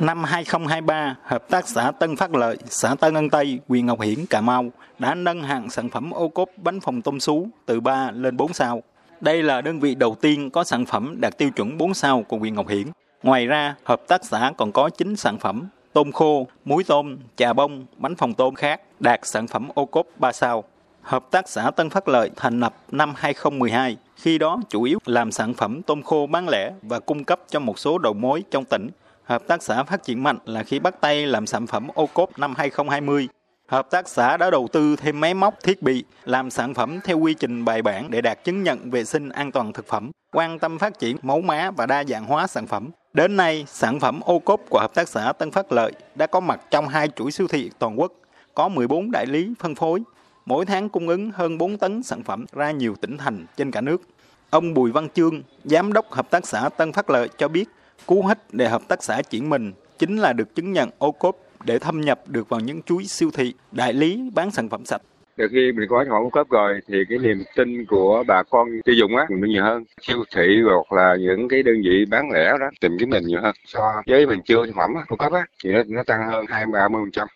Năm 2023, Hợp tác xã Tân Phát Lợi, xã Tân Ân Tây, huyện Ngọc Hiển, Cà Mau đã nâng hạng sản phẩm ô cốp bánh phồng tôm sú từ 3 lên 4 sao. Đây là đơn vị đầu tiên có sản phẩm đạt tiêu chuẩn 4 sao của huyện Ngọc Hiển. Ngoài ra, hợp tác xã còn có 9 sản phẩm tôm khô, muối tôm, trà bông, bánh phồng tôm khác đạt sản phẩm ô cốp 3 sao. Hợp tác xã Tân Phát Lợi thành lập năm 2012, khi đó chủ yếu làm sản phẩm tôm khô bán lẻ và cung cấp cho một số đầu mối trong tỉnh. Hợp tác xã phát triển mạnh là khi bắt tay làm sản phẩm ô cốp năm 2020. Hợp tác xã đã đầu tư thêm máy móc, thiết bị, làm sản phẩm theo quy trình bài bản để đạt chứng nhận vệ sinh an toàn thực phẩm, quan tâm phát triển mẫu má và đa dạng hóa sản phẩm. Đến nay, sản phẩm ô cốp của Hợp tác xã Tân Phát Lợi đã có mặt trong hai chuỗi siêu thị toàn quốc, có 14 đại lý phân phối, mỗi tháng cung ứng hơn 4 tấn sản phẩm ra nhiều tỉnh thành trên cả nước. Ông Bùi Văn Chương, Giám đốc Hợp tác xã Tân Phát Lợi cho biết, cú hích để Hợp tác xã chuyển mình chính là được chứng nhận ô cốp để thâm nhập được vào những chuỗi siêu thị, đại lý bán sản phẩm sạch. Từ khi mình có sản phẩm ô cốp rồi thì cái niềm tin của bà con tiêu dùng á mình nhiều hơn. Siêu thị hoặc là những cái đơn vị bán lẻ đó tìm kiếm mình nhiều hơn. So với mình chưa sản phẩm ô cốp á thì nó, nó tăng hơn 20 30%.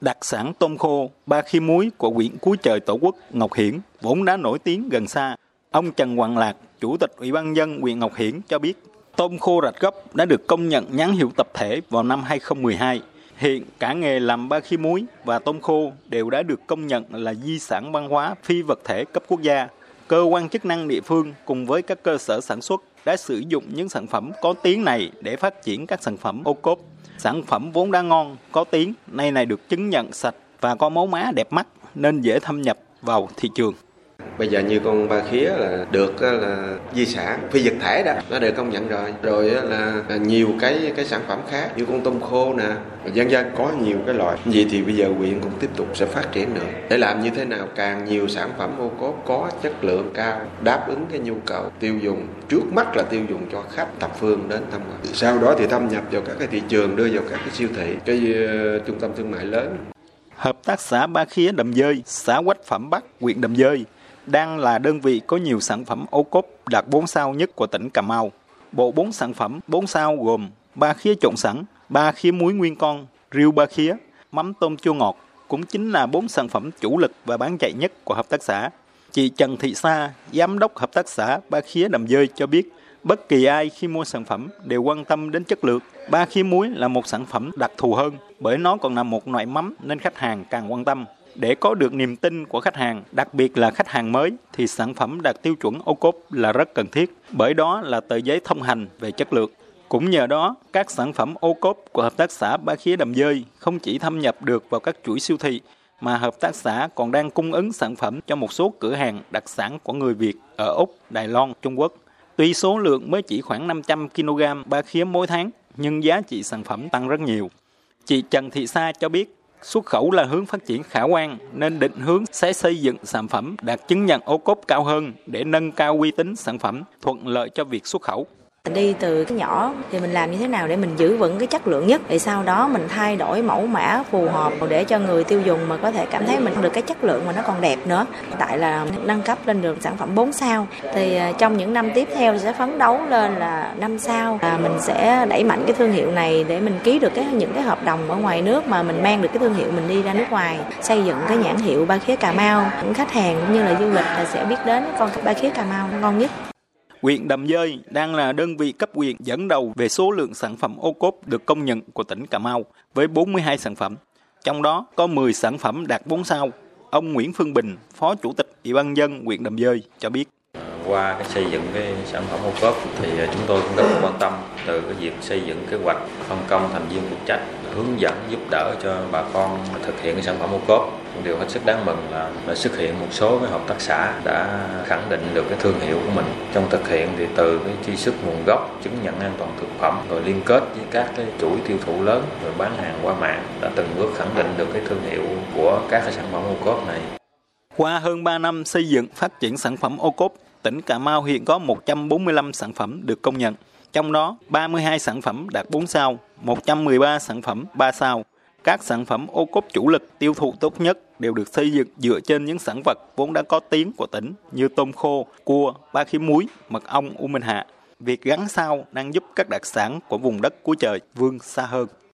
Đặc sản tôm khô, ba khi muối của huyện Cuối Trời Tổ quốc Ngọc Hiển vốn đã nổi tiếng gần xa. Ông Trần Hoàng Lạc, Chủ tịch Ủy ban dân huyện Ngọc Hiển cho biết tôm khô rạch gốc đã được công nhận nhãn hiệu tập thể vào năm 2012. Hiện cả nghề làm ba khí muối và tôm khô đều đã được công nhận là di sản văn hóa phi vật thể cấp quốc gia. Cơ quan chức năng địa phương cùng với các cơ sở sản xuất đã sử dụng những sản phẩm có tiếng này để phát triển các sản phẩm ô cốp. Sản phẩm vốn đã ngon, có tiếng, nay này được chứng nhận sạch và có mẫu má đẹp mắt nên dễ thâm nhập vào thị trường. Bây giờ như con ba khía là được là di sản phi vật thể đó nó được công nhận rồi. Rồi là, nhiều cái cái sản phẩm khác như con tôm khô nè, dân dân có nhiều cái loại. Vậy thì bây giờ huyện cũng tiếp tục sẽ phát triển nữa để làm như thế nào càng nhiều sản phẩm ô cốt có chất lượng cao đáp ứng cái nhu cầu tiêu dùng trước mắt là tiêu dùng cho khách thập phương đến tham quan. Sau đó thì thâm nhập vào các cái thị trường đưa vào các cái siêu thị, cái uh, trung tâm thương mại lớn. Hợp tác xã Ba Khía Đầm Dơi, xã Quách Phẩm Bắc, huyện Đầm Dơi đang là đơn vị có nhiều sản phẩm ô cốp đạt 4 sao nhất của tỉnh Cà Mau. Bộ 4 sản phẩm 4 sao gồm ba khía trộn sẵn, ba khía muối nguyên con, riêu ba khía, mắm tôm chua ngọt cũng chính là bốn sản phẩm chủ lực và bán chạy nhất của hợp tác xã. Chị Trần Thị Sa, giám đốc hợp tác xã Ba Khía Đầm Dơi cho biết, bất kỳ ai khi mua sản phẩm đều quan tâm đến chất lượng. Ba khía muối là một sản phẩm đặc thù hơn bởi nó còn là một loại mắm nên khách hàng càng quan tâm. Để có được niềm tin của khách hàng, đặc biệt là khách hàng mới, thì sản phẩm đạt tiêu chuẩn ô cốp là rất cần thiết, bởi đó là tờ giấy thông hành về chất lượng. Cũng nhờ đó, các sản phẩm ô cốp của Hợp tác xã Ba Khía Đầm Dơi không chỉ thâm nhập được vào các chuỗi siêu thị, mà hợp tác xã còn đang cung ứng sản phẩm cho một số cửa hàng đặc sản của người Việt ở Úc, Đài Loan, Trung Quốc. Tuy số lượng mới chỉ khoảng 500 kg ba khía mỗi tháng, nhưng giá trị sản phẩm tăng rất nhiều. Chị Trần Thị Sa cho biết, xuất khẩu là hướng phát triển khả quan nên định hướng sẽ xây dựng sản phẩm đạt chứng nhận ô cốp cao hơn để nâng cao uy tín sản phẩm, thuận lợi cho việc xuất khẩu. Đi từ cái nhỏ thì mình làm như thế nào để mình giữ vững cái chất lượng nhất? Để sau đó mình thay đổi mẫu mã phù hợp để cho người tiêu dùng mà có thể cảm thấy mình được cái chất lượng mà nó còn đẹp nữa. Tại là nâng cấp lên được sản phẩm 4 sao. Thì à, trong những năm tiếp theo sẽ phấn đấu lên là 5 sao. Và mình sẽ đẩy mạnh cái thương hiệu này để mình ký được cái, những cái hợp đồng ở ngoài nước mà mình mang được cái thương hiệu mình đi ra nước ngoài. Xây dựng cái nhãn hiệu ba khía Cà Mau. Những khách hàng cũng như là du lịch là sẽ biết đến con ba khía Cà Mau ngon nhất. Huyện Đầm Dơi đang là đơn vị cấp huyện dẫn đầu về số lượng sản phẩm ô cốp được công nhận của tỉnh Cà Mau với 42 sản phẩm. Trong đó có 10 sản phẩm đạt 4 sao. Ông Nguyễn Phương Bình, Phó Chủ tịch Ủy ban dân huyện Đầm Dơi cho biết. Qua cái xây dựng cái sản phẩm ô cốp thì à, chúng tôi cũng rất quan tâm từ cái việc xây dựng kế hoạch phân công thành viên phụ trách, hướng dẫn, giúp đỡ cho bà con thực hiện cái sản phẩm ô cốp. Điều hết sức đáng mừng là đã xuất hiện một số cái hợp tác xã đã khẳng định được cái thương hiệu của mình. Trong thực hiện thì từ cái truy xuất nguồn gốc, chứng nhận an toàn thực phẩm, rồi liên kết với các cái chuỗi tiêu thụ lớn, rồi bán hàng qua mạng, đã từng bước khẳng định được cái thương hiệu của các cái sản phẩm ô cốp này. Qua hơn 3 năm xây dựng, phát triển sản phẩm ô cốp tỉnh Cà Mau hiện có 145 sản phẩm được công nhận trong đó 32 sản phẩm đạt 4 sao, 113 sản phẩm 3 sao. Các sản phẩm ô cốp chủ lực tiêu thụ tốt nhất đều được xây dựng dựa trên những sản vật vốn đã có tiếng của tỉnh như tôm khô, cua, ba khí muối, mật ong, u minh hạ. việc gắn sao đang giúp các đặc sản của vùng đất cuối trời vươn xa hơn.